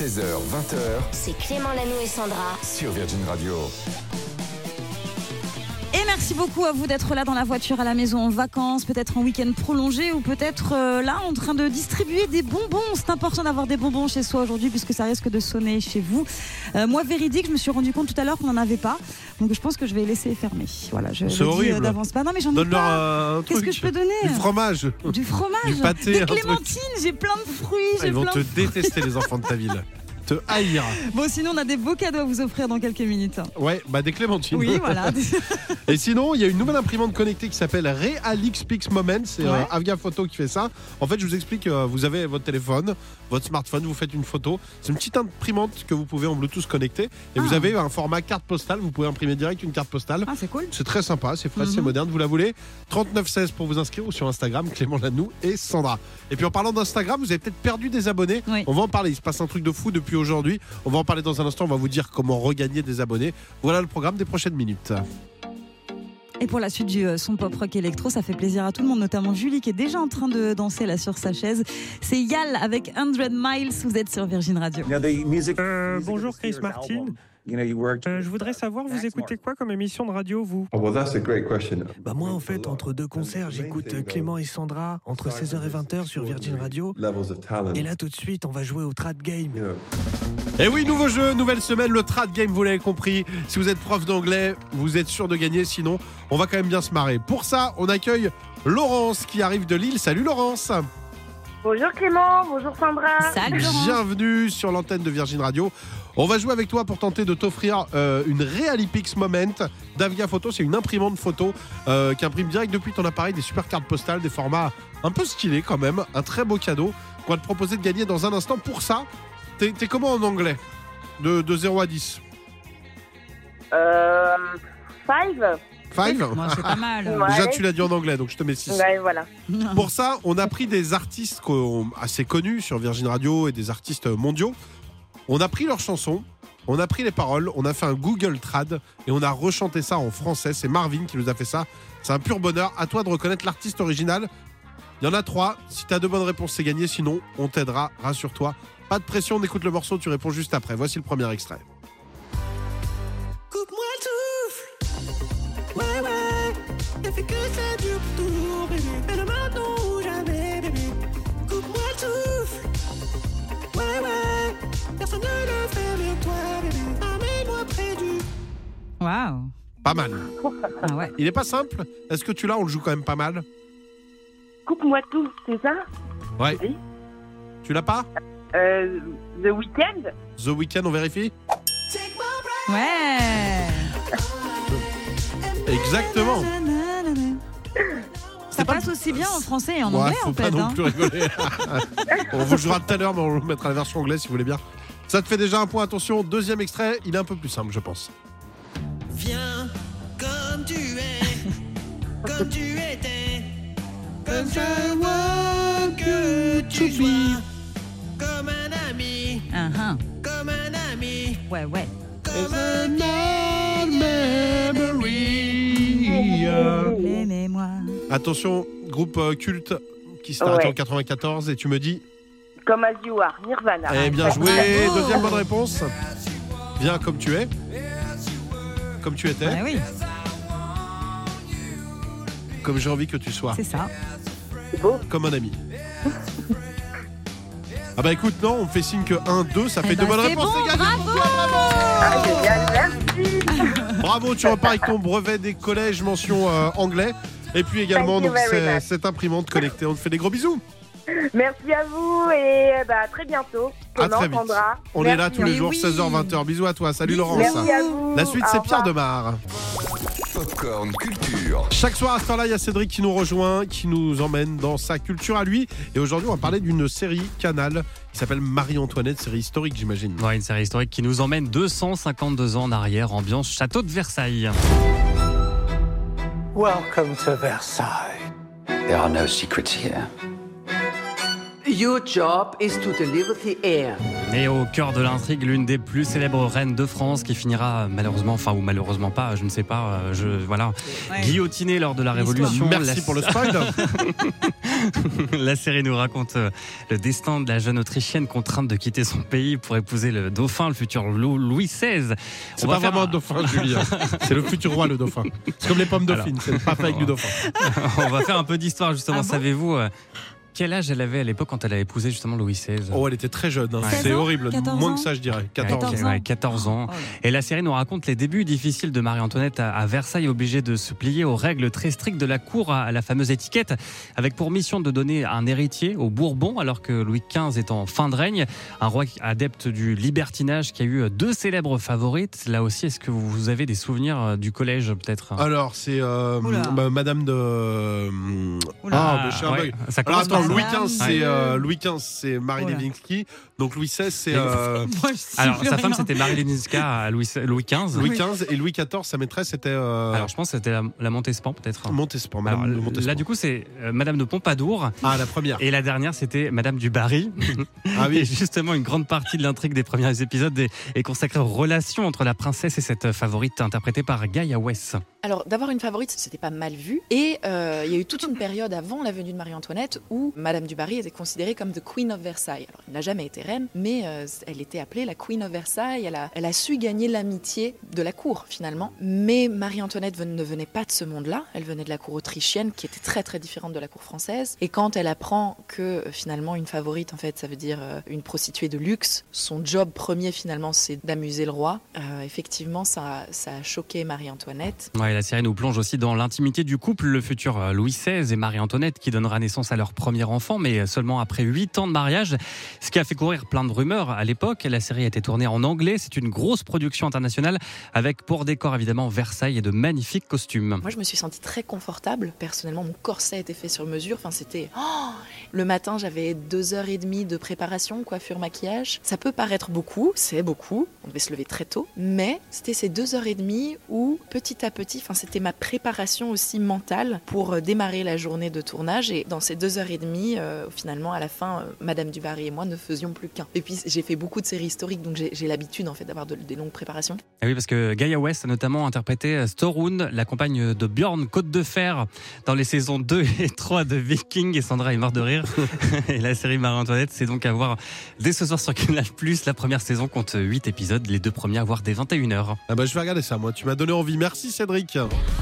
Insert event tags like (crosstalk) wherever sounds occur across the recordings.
16h, 20h C'est Clément Lanou et Sandra. sur Virgin Radio. Merci beaucoup à vous d'être là dans la voiture, à la maison, en vacances, peut-être en week-end prolongé ou peut-être euh, là en train de distribuer des bonbons. C'est important d'avoir des bonbons chez soi aujourd'hui puisque ça risque de sonner chez vous. Euh, moi, véridique, je me suis rendu compte tout à l'heure qu'on n'en avait pas. Donc je pense que je vais laisser fermer. Voilà, je C'est le dis, euh, horrible. d'avance pas. Non, mais j'en ai pas. Qu'est-ce que je peux donner Du fromage. Du fromage, Du pâté, des clémentines, j'ai plein de fruits, Ah, Ils vont te détester, les enfants de ta ville. Te haïr. Bon, sinon, on a des beaux cadeaux à vous offrir dans quelques minutes. Ouais, bah des clémentines. Oui, (laughs) voilà. Et sinon, il y a une nouvelle imprimante connectée qui s'appelle Realix Pix Moment. C'est euh, Ouais. Avia Photo qui fait ça. En fait, je vous explique, euh, vous avez votre téléphone, votre smartphone, vous faites une photo. C'est une petite imprimante que vous pouvez en Bluetooth connecter. Et vous Ah. avez un format carte postale. Vous pouvez imprimer direct une carte postale. Ah, c'est cool. C'est très sympa, c'est frais, c'est Mhm. moderne. Vous la voulez 3916 pour vous inscrire ou sur Instagram, Clément Lanou et Sandra. Et puis en parlant d'Instagram, vous avez peut-être perdu des abonnés. Oui. On va en parler. Il se passe un truc de fou depuis aujourd'hui. On va en parler dans un instant. On va vous dire comment regagner des abonnés. Voilà le programme des prochaines minutes. Et pour la suite du euh, son pop rock électro, ça fait plaisir à tout le monde, notamment Julie qui est déjà en train de danser là sur sa chaise. C'est Yal avec 100 Miles, vous êtes sur Virgin Radio. Euh, bonjour Chris Martin. Euh, je voudrais savoir, vous écoutez quoi comme émission de radio, vous? Oh, well, that's a great question. Bah moi, en fait, entre deux concerts, j'écoute euh, Clément et Sandra entre 16h et 20h sur Virgin Radio. Levels of talent. Et là, tout de suite, on va jouer au Trad Game. Et oui, nouveau jeu, nouvelle semaine, le trad game, vous l'avez compris. Si vous êtes prof d'anglais, vous êtes sûr de gagner. Sinon, on va quand même bien se marrer. Pour ça, on accueille Laurence qui arrive de Lille. Salut Laurence. Bonjour Clément, bonjour Sandra. Salut. Bienvenue sur l'antenne de Virgin Radio. On va jouer avec toi pour tenter de t'offrir euh, une Realipix Moment d'Avia Photo. C'est une imprimante photo euh, qui imprime direct depuis ton appareil des super cartes postales, des formats un peu stylés quand même. Un très beau cadeau qu'on va te proposer de gagner dans un instant. Pour ça, t'es t'es comment en anglais? De, de 0 à 10 Euh, five. 5 Moi, c'est pas mal. (laughs) Ouais. Déjà, tu l'as dit en anglais, donc je te mets 6. Ouais, voilà. Pour ça, on a pris des artistes assez connus sur Virgin Radio et des artistes mondiaux. On a pris leurs chansons, on a pris les paroles, on a fait un Google Trad et on a rechanté ça en français. C'est Marvin qui nous a fait ça. C'est un pur bonheur. À toi de reconnaître l'artiste original. Il y en a trois. Si tu as deux bonnes réponses, c'est gagné. Sinon, on t'aidera. Rassure-toi. Pas de pression, on écoute le morceau, tu réponds juste après. Voici le premier extrait. Coupe-moi Waouh. Pas mal. Ah ouais. Il est pas simple. Est-ce que tu l'as? On le joue quand même pas mal. Coupe-moi tout, c'est ça? Ouais. Oui. Tu l'as pas? Euh, The Weeknd? The Weeknd, on vérifie Ouais. Exactement. Ça pas passe aussi bien en français et en Ouais, anglais faut en pas fait. non hein. plus rigoler. (laughs) (laughs) on vous jouera tout à l'heure, mais on mettra la version anglaise si vous voulez bien. Ça te fait déjà un point. Attention, deuxième extrait, il est un peu plus simple, je pense. Viens comme tu es, (laughs) comme tu étais, comme je vois que tu sois, comme un ami, ah. comme un ami, Ouais, ouais. comme un Aimez-moi. Attention, groupe euh, culte qui s'est arrêté Ouais. en 94 et tu me dis, Comme As You Are, Nirvana. eh bien joué, deuxième bonne réponse. Bien comme tu es, comme tu étais, Ouais, oui, comme j'ai envie que tu sois, c'est ça. C'est beau. comme un ami. (laughs) Ah bah écoute, non, on fait signe que 1, 2, ça fait Eh deux ben, bonnes c'est réponses. bon, gagné pour toi, Ah, génial, merci. (laughs) Bravo, tu repars avec ton brevet des collèges mention euh, anglais. Et puis également Thank you donc, very c'est- much. cette imprimante connectée. On te fait des gros bisous. Merci à vous et euh, bah, à très bientôt. À très vite. Sandra. On est là Merci. tous les Mais jours, oui. 16h-20h. Bisous à toi. Salut Bisous. Laurence. Merci à vous. La suite, Au c'est Pierre revoir. Demar. Popcorn Culture. Chaque soir à ce temps-là, il y a Cédric qui nous rejoint, qui nous emmène dans sa culture à lui. Et aujourd'hui, on va parler d'une série Canal qui s'appelle Marie-Antoinette, série historique, j'imagine. Ouais, une série historique qui nous emmène 252 ans en arrière, ambiance château de Versailles. Welcome to Versailles. There are no secrets here. Your job is to deliver the air. Et au cœur de l'intrigue, l'une des plus célèbres reines de France qui finira malheureusement, enfin ou malheureusement pas, je ne sais pas, euh, je voilà, Ouais. guillotinée lors de la Révolution. Merci La- pour le (laughs) spoil. (laughs) La série nous raconte euh, le destin de la jeune Autrichienne contrainte de quitter son pays pour épouser le dauphin, le futur Lou- Louis XVI. C'est pas vraiment un- dauphin, Julie. hein. (laughs) C'est le futur roi, le dauphin. C'est comme les pommes dauphines, c'est pas fait avec du dauphin. On va faire un peu d'histoire justement. Ah bon Savez-vous euh, quel âge elle avait à l'époque quand elle a épousé justement Louis XVI Oh, elle était très jeune. hein. Ouais. C'est 16 ans, horrible. 14 Moins ans que ça, je dirais. Ouais, 14 14 ans. ouais, 14 ans. Oh. Et la série nous raconte les débuts difficiles de Marie-Antoinette à à Versailles, obligée de se plier aux règles très strictes de la cour, à la fameuse étiquette, avec pour mission de donner un héritier aux Bourbons, alors que Louis XV est en fin de règne. Un roi adepte du libertinage qui a eu deux célèbres favorites. Là aussi, est-ce que vous avez des souvenirs euh, du collège peut-être? Alors, c'est euh, bah, Madame de. Oula. Ah, mais je suis un ouais, bug. Ça Alors commence attends, Louis. XV, c'est euh, Louis XV, c'est Marie. Lewinsky. Donc Louis XVI, c'est euh, (laughs) Moi, je sais Alors, plus sa rien. femme, c'était Marie Leninska à Louis, Louis XV. Louis XV et Louis XIV, sa maîtresse, c'était euh, Alors, je pense que c'était la, la Montespan, peut-être. Montespan. Alors, de Montespan. là, du coup, c'est euh, Madame de Pompadour. Ah, la première. Et la dernière, c'était Madame du Barry. (laughs) Ah Et oui. justement, une grande partie de l'intrigue des premiers épisodes est, est consacrée aux relations entre la princesse et cette favorite interprétée par Gaia West. Alors, d'avoir une favorite, c'était pas mal vu. Et euh, il y a eu toute une période avant la venue de Marie-Antoinette où Madame du Barry était considérée comme the Queen of Versailles. Elle n'a jamais été reine, mais euh, elle était appelée la Queen of Versailles. Elle a, su gagner l'amitié de la cour, finalement. Mais Marie-Antoinette ne venait pas de ce monde-là. Elle venait de la cour autrichienne, qui était très, très différente de la cour française. Et quand elle apprend que, euh, finalement, une favorite, en fait, ça veut dire euh, une prostituée de luxe, son job premier, finalement, c'est d'amuser le roi. Effectivement, ça, a choqué Marie-Antoinette. La série nous plonge aussi dans l'intimité du couple, le futur Louis XVI et Marie-Antoinette, qui donnera naissance à leur premier enfant, mais seulement après 8 ans de mariage, ce qui a fait courir plein de rumeurs à l'époque. La série a été tournée en anglais, c'est une grosse production internationale avec pour décor évidemment Versailles et de magnifiques costumes. Moi je me suis sentie très confortable, personnellement mon corset était fait sur mesure, enfin c'était... Oh, le matin j'avais 2h30 de préparation, coiffure, maquillage. Ça peut paraître beaucoup, c'est beaucoup, on devait se lever très tôt, mais c'était ces 2h30 où petit à petit, enfin c'était ma préparation aussi mentale pour euh, démarrer la journée de tournage. Et dans ces 2h30 euh, finalement, à la fin, euh, Madame Dubarry et moi ne faisions plus qu'un. Et puis, j'ai fait beaucoup de séries historiques, donc j'ai l'habitude, en fait, d'avoir des longues préparations. Ah oui, parce que Gaia West a notamment interprété euh, Storun, la compagne de Bjorn Côte de Fer, dans les saisons 2 et 3 de Viking, et Sandra est morte de rire. (laughs) et la série Marie-Antoinette, c'est donc à voir dès ce soir sur Canal+. La première saison compte 8 épisodes, les deux premiers à voir dès 21h. Ah bah, je vais regarder ça, moi. Tu m'as donné envie. Merci, Cédric.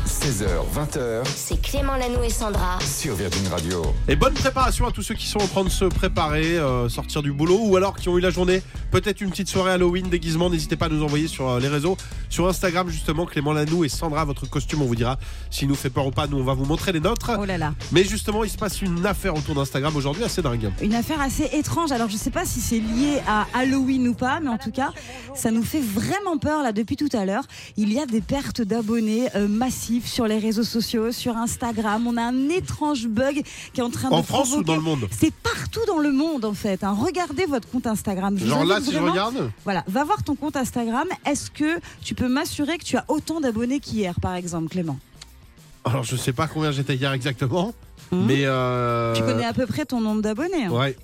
16h, 20h. C'est Clément Lanou et Sandra. Sur Virgin Radio. Et bonne préparation à tous ceux qui sont en train de se préparer, euh, sortir du boulot ou alors qui ont eu la journée, peut-être une petite soirée Halloween, déguisement. N'hésitez pas à nous envoyer sur euh, les réseaux, sur Instagram justement, Clément Lanou et Sandra, votre costume, on vous dira s'il nous fait peur ou pas. Nous, on va vous montrer les nôtres. Oh là là. Mais justement, il se passe une affaire autour d'Instagram aujourd'hui assez dingue. Une affaire assez étrange. Alors, je sais pas si c'est lié à Halloween ou pas, mais en tout cas, ça nous fait vraiment peur là depuis tout à l'heure. Il y a des pertes d'abonnés euh, massives sur les réseaux sociaux, sur Instagram. On a un étrange bug qui est en train En de France ou provoquer- dans le monde C'est partout dans le monde en fait. hein. Regardez votre compte Instagram. Je Genre là, si je regarde, Voilà, va voir ton compte Instagram. Est-ce que tu peux m'assurer que tu as autant d'abonnés qu'hier, par exemple, Clément? Alors je sais pas combien j'étais hier exactement, Hum mais. euh, Tu connais à peu près ton nombre d'abonnés. hein. Ouais.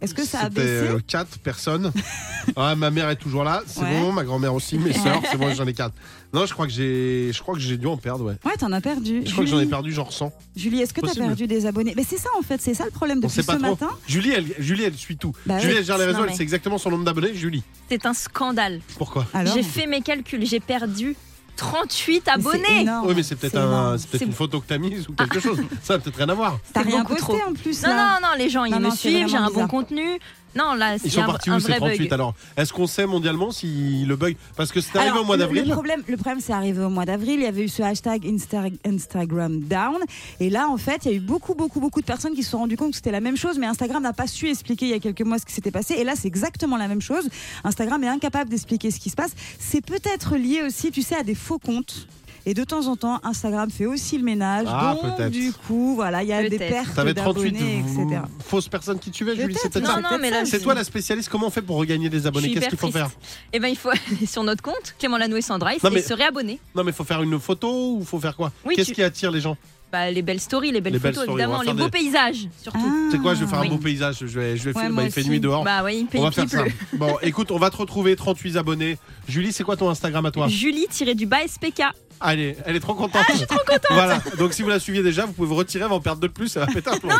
Est-ce que ça a C'était, baissé euh, quatre personnes. (laughs) ah, ma mère est toujours là, c'est Ouais. bon, ma grand-mère aussi, mes sœurs, c'est bon, (laughs) j'en ai quatre. Non, je crois que j'ai, je crois que j'ai dû en perdre, ouais. Ouais, t'en as perdu. Je crois que j'en ai Julie, perdu genre 100. Julie, est-ce que t'as Possible. perdu des abonnés? Mais c'est ça en fait, c'est ça le problème On depuis sait ce pas trop. matin. Julie, elle, Julie, elle suit tout. Bah Julie, oui. elle gère les Non, réseaux, elle sait exactement son nombre d'abonnés. Julie, C'est un scandale. pourquoi? Alors J'ai fait mes calculs, j'ai perdu 38 Mais c'est abonnés. Oui, mais c'est peut-être un, C'est- une photo que t'as mise ou quelque chose. Ça a peut-être rien à voir. T'as rien posté trop. en plus Non, là. non, non, les gens, ils Non, me non, suivent, j'ai un bizarre. bon contenu. Non, là, Ils c'est sont un, partis où ces vrai 38 bug. alors Est-ce qu'on sait mondialement si le bug Parce que c'est arrivé Alors, au mois d'avril. Le problème, le problème c'est arrivé au mois d'avril. Il y avait eu ce hashtag Insta- Instagram down. Et là, en fait, il y a eu beaucoup, beaucoup, beaucoup de personnes qui se sont rendues compte que c'était la même chose. Mais Instagram n'a pas su expliquer il y a quelques mois ce qui s'était passé. Et là, c'est exactement la même chose. Instagram est incapable d'expliquer ce qui se passe. C'est peut-être lié aussi, tu sais, à des faux comptes. Et de temps en temps, Instagram fait aussi le ménage. Ah, donc, peut-être. du coup, voilà, il y a des pertes T'avais 38 d'abonnés, etc. fausses personnes qui suivaient, Julie. Ça. Non, non, mais là, C'est toi la spécialiste. Comment on fait pour regagner des abonnés Qu'est-ce qu'il faut faire. Eh ben, il faut aller sur notre compte, Clément Lannou et Sandra, et se réabonner. Non, mais faut faire une photo ou faut faire quoi Oui, Qu'est-ce tu- qui attire les gens Bah, les belles stories, les belles Les belles photos, stories, évidemment, les beaux paysages, surtout. Ah. C'est quoi Je vais faire un Oui. beau paysage. Je vais, je vais Ouais, filmer. Bah, il fait nuit dehors. Bah oui, il On va faire ça. (laughs) Bon, écoute, on va te retrouver 38 abonnés. Julie, c'est quoi ton Instagram à toi? Julie tiré du bas SPK. Allez, elle est trop contente. je suis trop contente. Voilà. Donc si vous la suiviez déjà, vous pouvez vous retirer, va en perdre deux de plus, elle va péter un plomb.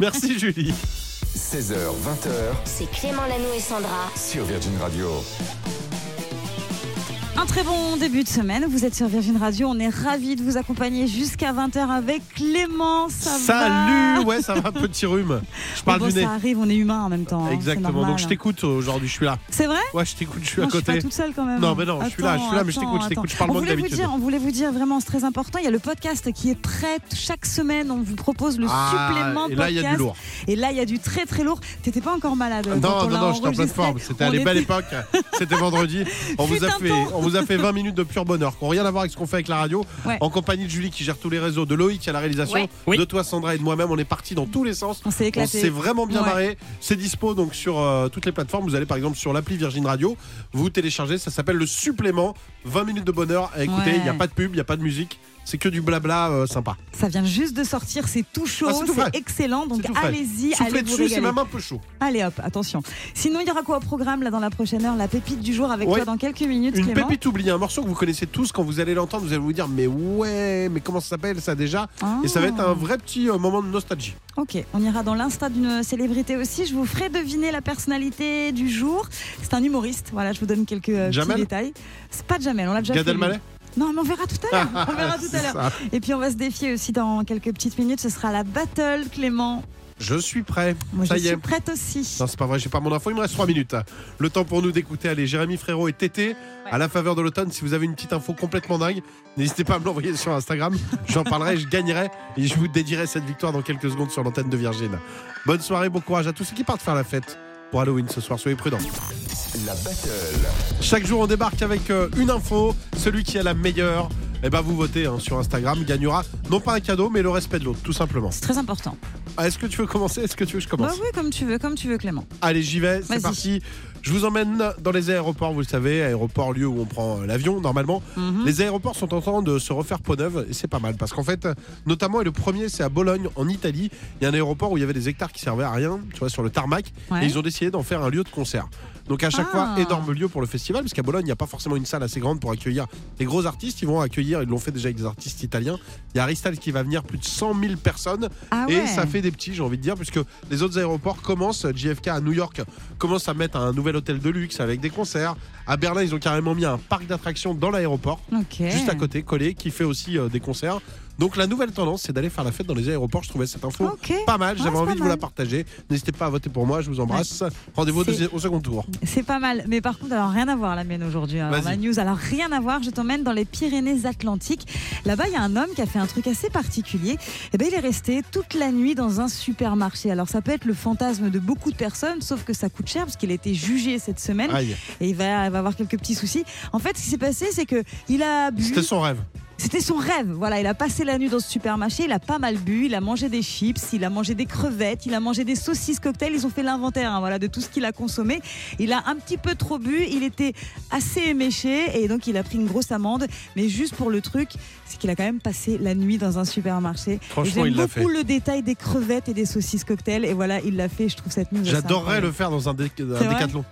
Merci Julie. 16h, 20h C'est Clément Lano et Sandra. sur Virgin Radio. Un très bon début de semaine. Vous êtes sur Virgin Radio. On est ravis de vous accompagner jusqu'à 20h avec Clément. Ça Salut, va ouais, ça va, petit rhume. Je parle bon, du nez. ça arrive, on est humain en même temps. hein, Exactement. Donc je t'écoute aujourd'hui, je suis là. C'est vrai? Ouais, je t'écoute, je suis Non, à je suis côté. pas toute seule quand même. Non, mais non, je suis là, je suis là, mais je t'écoute, je t'écoute, je parle on moins que voulait vous d'habitude. dire, On voulait vous dire vraiment, c'est très important. Il y a le podcast qui est prêt. Chaque semaine, on vous propose le Ah, supplément et là, il y a du podcast. lourd. Et là, il y a du très très lourd. T'étais pas encore malade. Non, on non, non, j'étais en pleine forme. C'était à On la belle était- époque. (laughs) C'était vendredi. On vous, a fait, vous a fait 20 minutes de pur bonheur, qui n'ont rien à voir avec ce qu'on fait avec la radio. Ouais. En compagnie de Julie qui gère tous les réseaux, de Loïc à la réalisation, Ouais. Oui. de toi Sandra et de moi-même. On est parti dans tous les sens. On s'est On éclaté. s'est vraiment bien Ouais. marré. C'est dispo donc sur euh, toutes les plateformes. Vous allez par exemple sur l'appli Virgin Radio, vous téléchargez, ça s'appelle le supplément. 20 minutes de bonheur à écouter. Il Ouais. n'y a pas de pub, il n'y a pas de musique. C'est que du blabla euh, sympa. Ça vient juste de sortir, c'est tout chaud, Ah, c'est excellent. Donc allez-y, allez vous dessus, c'est même un peu chaud. Allez hop, attention. Sinon, il y aura quoi au programme là dans la prochaine heure La pépite du jour avec Ouais. toi dans quelques minutes, Une Clément. pépite oubliée, un morceau que vous connaissez tous. Quand vous allez l'entendre, vous allez vous dire Mais ouais, mais comment ça s'appelle ça déjà Ah. Et ça va être un vrai petit euh, moment de nostalgie. Ok, on ira dans l'insta d'une célébrité aussi. Je vous ferai deviner la personnalité du jour. C'est un humoriste. Voilà, je vous donne quelques euh, petits détails. C'est pas Jamel, on l'a déjà Gad fait. Non, mais on verra tout à l'heure. (laughs) On verra tout à l'heure. Et puis on va se défier aussi dans quelques petites minutes. Ce sera la battle, Clément. Je suis prêt. Moi, ça je y est. suis prête aussi. Non, c'est pas vrai, j'ai pas mon info, il me reste 3 minutes. Le temps pour nous d'écouter, allez, Jérémy Frérot et Tété, à la faveur de l'automne. Si vous avez une petite info complètement dingue, n'hésitez pas à me l'envoyer sur Instagram. J'en parlerai, je gagnerai et je vous dédierai cette victoire dans quelques secondes sur l'antenne de Virgin. Bonne soirée, bon courage à tous ceux qui partent faire la fête pour Halloween ce soir. Soyez prudents. La battle. Chaque jour, on débarque avec euh, une info. Celui qui a la meilleure, eh ben, vous votez hein, sur Instagram, gagnera non pas un cadeau, mais le respect de l'autre, tout simplement. C'est très important. Ah, Est-ce que tu veux commencer? Est-ce que tu veux que je commence? Bah oui, comme tu veux, comme tu veux, Clément. Allez, j'y vais, c'est parti. Je vous emmène dans les aéroports, vous le savez, aéroport, lieu où on prend euh, l'avion normalement. Mhm. Les aéroports sont en train de se refaire peau neuve et c'est pas mal parce qu'en fait, notamment, et le premier, c'est à Bologne, en Italie. Il y a un aéroport où il y avait des hectares qui servaient à rien, tu vois, sur le tarmac, Ouais. et ils ont décidé d'en faire un lieu de concert. Donc à chaque Ah. fois, énorme lieu pour le festival, parce qu'à Bologne, il n'y a pas forcément une salle assez grande pour accueillir des gros artistes. Ils vont accueillir, ils l'ont fait déjà avec des artistes italiens. Il y a Aristal qui va venir, plus de 100 000 personnes. Ah Et ouais. ça fait des petits, j'ai envie de dire, puisque les autres aéroports commencent, JFK à New York commence à mettre un nouvel hôtel de luxe avec des concerts. À Berlin, ils ont carrément mis un parc d'attractions dans l'aéroport, juste à côté, collé, qui fait aussi euh, des concerts. Donc la nouvelle tendance, c'est d'aller faire la fête dans les aéroports. Je trouvais cette info pas mal. J'avais Ouais, envie de vous la partager. N'hésitez pas à voter pour moi. Je vous embrasse. Rendez-vous au, second tour. C'est pas mal, mais par contre, alors rien à voir la mienne aujourd'hui. Vas-y. ma news, alors rien à voir. Je t'emmène dans les Pyrénées-Atlantiques. Là-bas, il y a un homme qui a fait un truc assez particulier. Et ben, il est resté toute la nuit dans un supermarché. Alors, ça peut être le fantasme de beaucoup de personnes, sauf que ça coûte cher parce qu'il a été jugé cette semaine Aïe. et il va, il va avoir quelques petits soucis. En fait, ce qui s'est passé, c'est que il a bu. C'était son rêve. C'était son rêve. Voilà, il a passé la nuit dans ce supermarché, il a pas mal bu, il a mangé des chips, il a mangé des crevettes, il a mangé des saucisses cocktails. Ils ont fait l'inventaire hein, voilà, de tout ce qu'il a consommé. Il a un petit peu trop bu, il était assez éméché et donc il a pris une grosse amende. Mais juste pour le truc, c'est qu'il a quand même passé la nuit dans un supermarché. Franchement, J'aime il l'a beaucoup le détail des crevettes et des saucisses cocktails. Et voilà, il l'a fait. Je trouve cette assez J'adorerais le faire dans un, dé- un décathlon.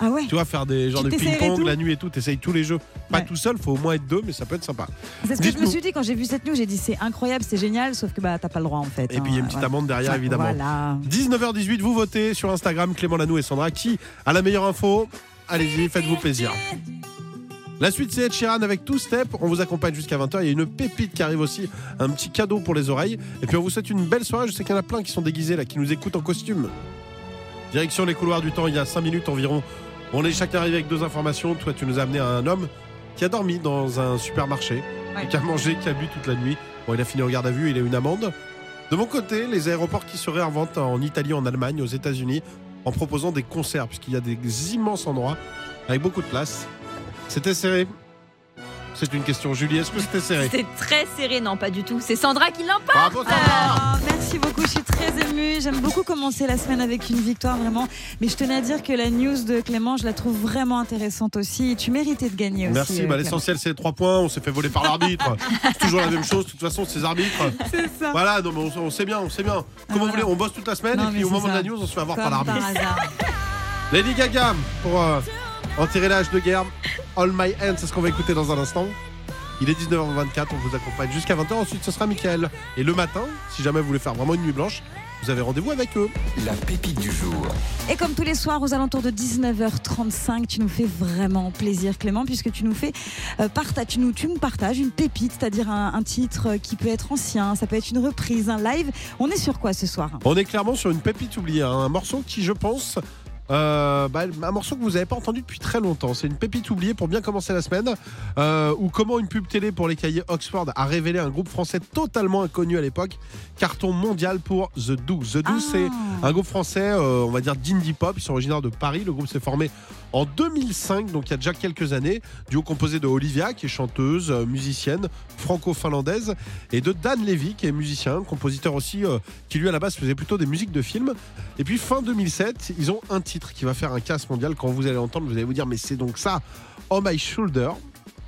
Ah ouais. Tu vois, faire des genres de ping-pong la nuit et tout. T'essayes tous les jeux. Pas Ouais. tout seul, faut au moins être deux, mais ça peut être sympa. C'est ce que je me suis dit quand j'ai vu cette news. J'ai dit c'est incroyable, c'est génial, sauf que bah t'as pas le droit en fait. Et puis il y a une hein, petite voilà. amende derrière, Ouais, évidemment. Voilà. 19h18, vous votez sur Instagram, Clément Lanou et Sandra. Qui a la meilleure info Allez-y, faites-vous plaisir. La suite, c'est Ed Sheeran avec Two Step. On vous accompagne jusqu'à 20h. Il y a une pépite qui arrive aussi, un petit cadeau pour les oreilles. Et puis on vous souhaite une belle soirée. Je sais qu'il y en a plein qui sont déguisés là, qui nous écoutent en costume. Direction les couloirs du temps, il y a 5 minutes environ. On est chacun arrivé avec deux informations. Toi, tu nous as amené un homme qui a dormi dans un supermarché, Ouais. qui a mangé, qui a bu toute la nuit. Bon, il a fini en garde à vue, il a eu une amende. De mon côté, les aéroports qui se réinventent en Italie, en Allemagne, aux États-Unis, en proposant des concerts, puisqu'il y a des immenses endroits avec beaucoup de place. C'était serré. C'est une question, Julie. Est-ce que c'était serré? C'est très serré, non, pas du tout. C'est Sandra qui l'emporte. Bravo, Sandra Ah, merci Merci beaucoup, je suis très émue. J'aime beaucoup commencer la semaine avec une victoire, vraiment. Mais je tenais à dire que la news de Clément, je la trouve vraiment intéressante aussi. Et tu méritais de gagner aussi. Merci, euh, bah, l'essentiel c'est les trois points, on s'est fait voler par l'arbitre. (laughs) c'est toujours la même chose, de toute façon, ces arbitres. C'est ça. Voilà, non, mais on, on sait bien, on sait bien. Comment vous voulez, on bosse toute la semaine Non, et puis au moment de la news, on se fait avoir par Comme l'arbitre. par. (laughs) Lady Gaga pour euh, enterrer l'âge de guerre. All My Hands, c'est ce qu'on va écouter dans un instant. Il est 19h24, on vous accompagne jusqu'à 20h. Ensuite, ce sera Michael. Et le matin, si jamais vous voulez faire vraiment une nuit blanche, vous avez rendez-vous avec eux. La pépite du jour. Et comme tous les soirs, aux alentours de 19h35, tu nous fais vraiment plaisir, Clément, puisque tu nous fais euh, parta- tu nous, tu nous partages une pépite, c'est-à-dire un, un titre euh, qui peut être ancien, ça peut être une reprise, un live. On est sur quoi ce soir? On est clairement sur une pépite oubliée, hein. un morceau qui, je pense, euh, bah, un morceau que vous n'avez pas entendu depuis très longtemps. C'est une pépite oubliée pour bien commencer la semaine, euh, ou comment une pub télé pour les cahiers Oxford a révélé un groupe français totalement inconnu à l'époque, carton mondial pour The Do. The Do, Ah. c'est un groupe français, euh, on va dire d'indie pop. Ils sont originaires de Paris. Le groupe s'est formé en 2005, donc il y a déjà quelques années. Duo composé de Olivia, qui est chanteuse, euh, musicienne franco-finlandaise, et de Dan Levy, qui est musicien, compositeur aussi, euh, qui lui à la base faisait plutôt des musiques de films. Et puis fin 2007, ils ont un titre qui va faire un casse mondial. Quand vous allez l'entendre, vous allez vous dire, mais c'est donc ça, On My Shoulder.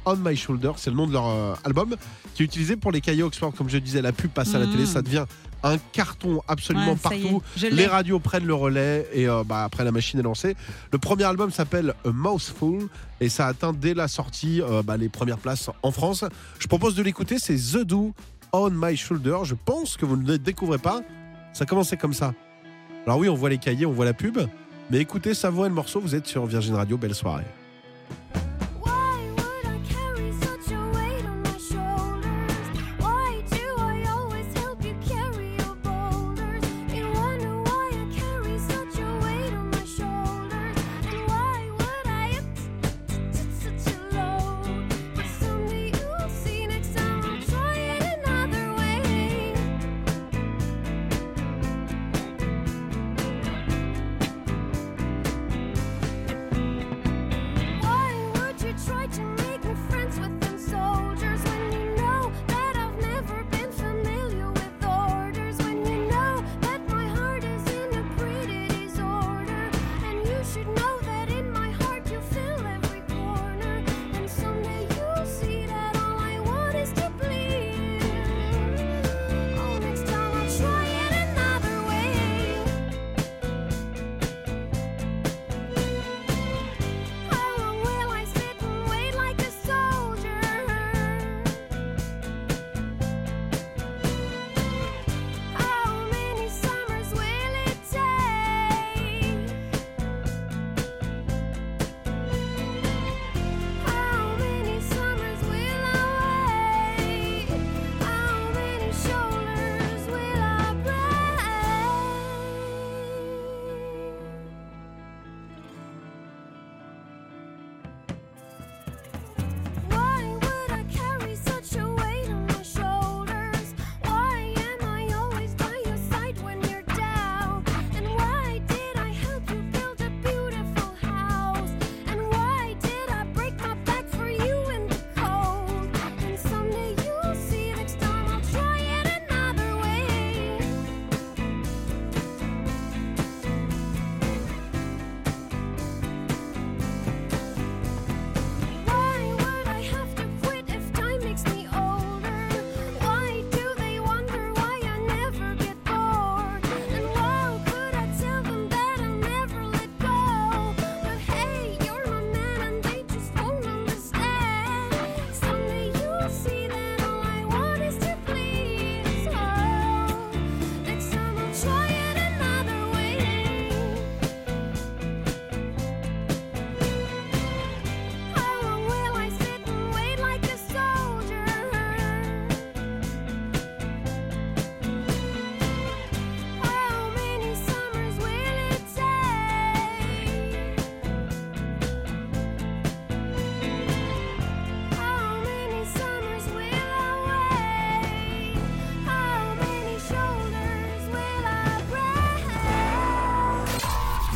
On My Shoulder, c'est le nom de leur euh, album, qui est utilisé pour les cahiers Oxford. Comme je disais, la pub passe à la Mhm. télé, ça devient un carton absolument Ouais, ça partout. Les radios prennent le relais et euh, bah, après la machine est lancée. Le premier album s'appelle A Mouthful et ça atteint dès la sortie euh, bah, les premières places en France. Je propose de l'écouter, c'est The Do On My Shoulder. Je pense que vous ne le découvrez pas. Ça commençait comme ça. Alors oui, on voit les cahiers, on voit la pub, mais écoutez, savourez le morceau, vous êtes sur Virgin Radio, belle soirée.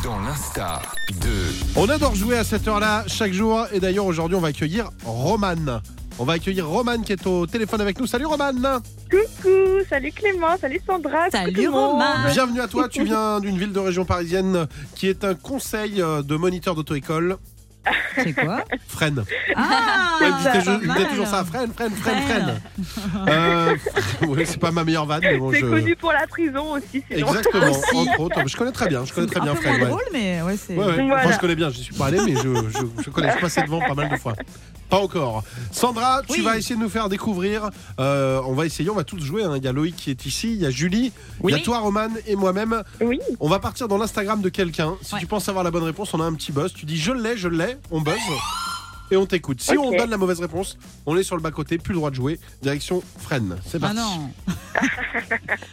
Dans l'Insta de On adore jouer à cette heure-là chaque jour et d'ailleurs aujourd'hui on va accueillir Roman. On va accueillir Roman qui est au téléphone avec nous. Salut Roman Coucou, salut Clément, salut Sandra. Salut. Romain. Bienvenue à toi, tu (laughs) viens d'une ville de région parisienne qui est un conseil euh, de moniteur d'auto-école. C'est quoi Freine. Ah Ouais, je- toujours ça, freine, freine, freine, Freine. freine. Euh, (laughs) ouais, c'est pas ma meilleure vanne, mais bon, C'est je... connu pour la prison aussi. Exactement, Aussi. entre autres. Je connais très bien, je connais très bien moins ouais. drôle, mais ouais, c'est. Ouais, ouais. Voilà. Moi, je connais bien, je suis pas allé, mais je, je, je connais. Je suis passé devant pas mal de fois. Pas encore. Sandra, tu Oui. vas essayer de nous faire découvrir. euh, on va essayer, on va tous jouer. hein. Il y a Loïc qui est ici, il y a Julie, il y a toi, Roman, et moi-même. Oui, On va partir dans l'Instagram de quelqu'un. Si Ouais. tu penses avoir la bonne réponse, on a un petit buzz. Tu dis je l'ai, je l'ai, on buzz. Et on t'écoute. Si on donne la mauvaise réponse, on est sur le bas-côté, plus le droit de jouer. Direction Fresne. C'est Ah parti. non (laughs)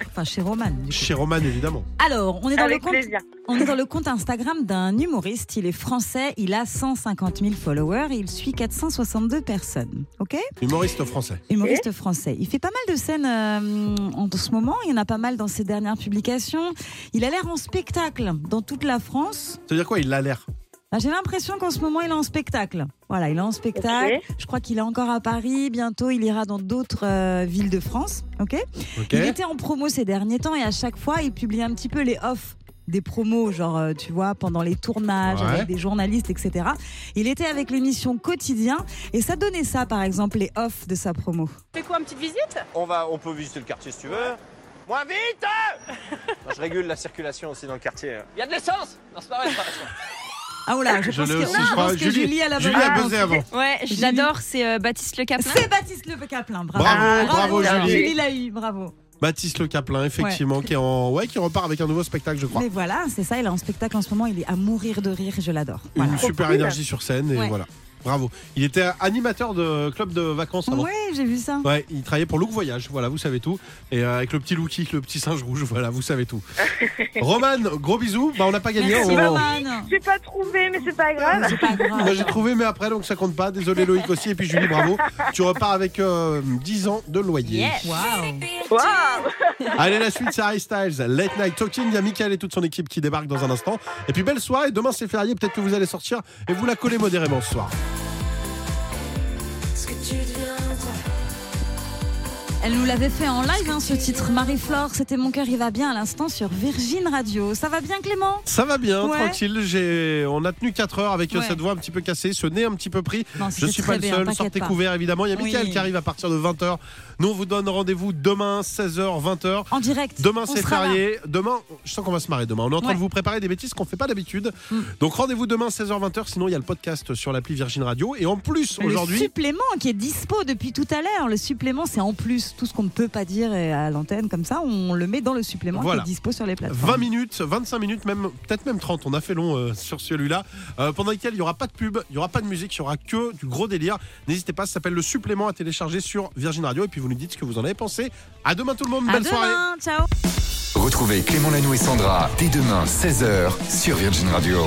Enfin, chez Roman. du coup. Chez Roman, évidemment. Alors, on est dans le avec compte. plaisir. On est dans le compte Instagram d'un humoriste. Il est français. Il a 150 000 followers et il suit 462 personnes. Ok? Humoriste français. Humoriste français. Il fait pas mal de scènes euh, en ce moment. Il y en a pas mal dans ses dernières publications. Il a l'air en spectacle dans toute la France. Ça veut dire quoi Il a l'air? J'ai l'impression qu'en ce moment, il est en spectacle. Voilà, il est en spectacle. Je crois qu'il est encore à Paris. Bientôt, il ira dans d'autres euh, villes de France. Ok Ok. Il était en promo ces derniers temps et à chaque fois, il publie un petit peu les offs des promos, genre, euh, tu vois, pendant les tournages, Ouais. avec des journalistes, etc. Il était avec l'émission Quotidien et ça donnait ça, par exemple, les offs de sa promo. Fais quoi, une petite visite? On, va, on peut visiter le quartier si tu veux. Moins vite (laughs) Non, Je régule la circulation aussi dans le quartier. Il y a de l'essence Non, c'est pas vrai, c'est pas vrai. Ah oula, je, Je pense que, aussi, je pense que Julie- Julie a la bonne Julie a buzzé avant. Ouais, je l'adore, c'est euh, Baptiste Le Caplin. C'est Baptiste Le Caplin, bravo. Bravo, bravo, Julie. Julie l'a eu, bravo. Baptiste Le Caplin, effectivement, qui est en, ouais, qui repart avec un nouveau spectacle, je crois. Mais voilà, c'est ça, il est en spectacle en ce moment, il est à mourir de rire, je l'adore. Voilà. Une super énergie sur scène et Ouais. voilà. Bravo. Il était animateur de club de vacances avant. Ouais, j'ai vu ça. Ouais, il travaillait pour Look Voyage, voilà, vous savez tout. Et euh, avec le petit Lookie, le petit singe rouge, (laughs) voilà, vous savez tout. (laughs) Roman, gros bisous. Bah, on n'a pas gagné. Merci, on- Roman. J'ai pas trouvé, mais c'est pas grave. C'est pas grave. Moi, j'ai trouvé, mais après, donc ça compte pas. Désolé, Loïc aussi. Et puis, Julie, bravo. Tu repars avec euh, 10 ans de loyer. Waouh. Waouh Allez, la suite, c'est Harry Styles, Late Night Talking. Il y a Michael et toute son équipe qui débarquent dans un instant. Et puis, belle soirée. Demain, c'est férié. Peut-être que vous allez sortir et vous la collez modérément ce soir. Elle nous l'avait fait en live, hein, ce titre. Marie-Flore, c'était Mon cœur, il va bien à l'instant sur Virgin Radio. Ça va bien, Clément? Ça va bien, Ouais. tranquille. J'ai, on a tenu 4 heures avec euh, Ouais. cette voix un petit peu cassée, ce nez un petit peu pris. Non, Je suis pas le seul, sortez pas. couverts évidemment. Il y a Mickaël Oui. qui arrive à partir de 20h. Nous, on vous donne rendez-vous demain, 16h, 20h. En direct. Demain, c'est là. férié. Demain, je sens qu'on va se marrer demain. On est en train Ouais. de vous préparer des bêtises qu'on fait pas d'habitude. Mm. Donc, rendez-vous demain, 16h, 20h. Sinon, il y a le podcast sur l'appli Virgin Radio. Et en plus, Le aujourd'hui, supplément qui est dispo depuis tout à l'heure. Le supplément, c'est en plus tout ce qu'on ne peut pas dire à l'antenne comme ça. On le met dans le supplément Voilà. qui est dispo sur les plateformes. 20 minutes, 25 minutes, même peut-être même 30. On a fait long euh, sur celui-là. Euh, pendant lequel il n'y aura pas de pub, il n'y aura pas de musique, il n'y aura que du gros délire. N'hésitez pas, ça s'appelle le supplément à télécharger sur Virgin Radio. Et puis, vous nous dites ce que vous en avez pensé. À demain, tout le monde. À Belle soirée. Ciao. Retrouvez Clément Lanoux et Sandra dès demain 16h sur Virgin Radio.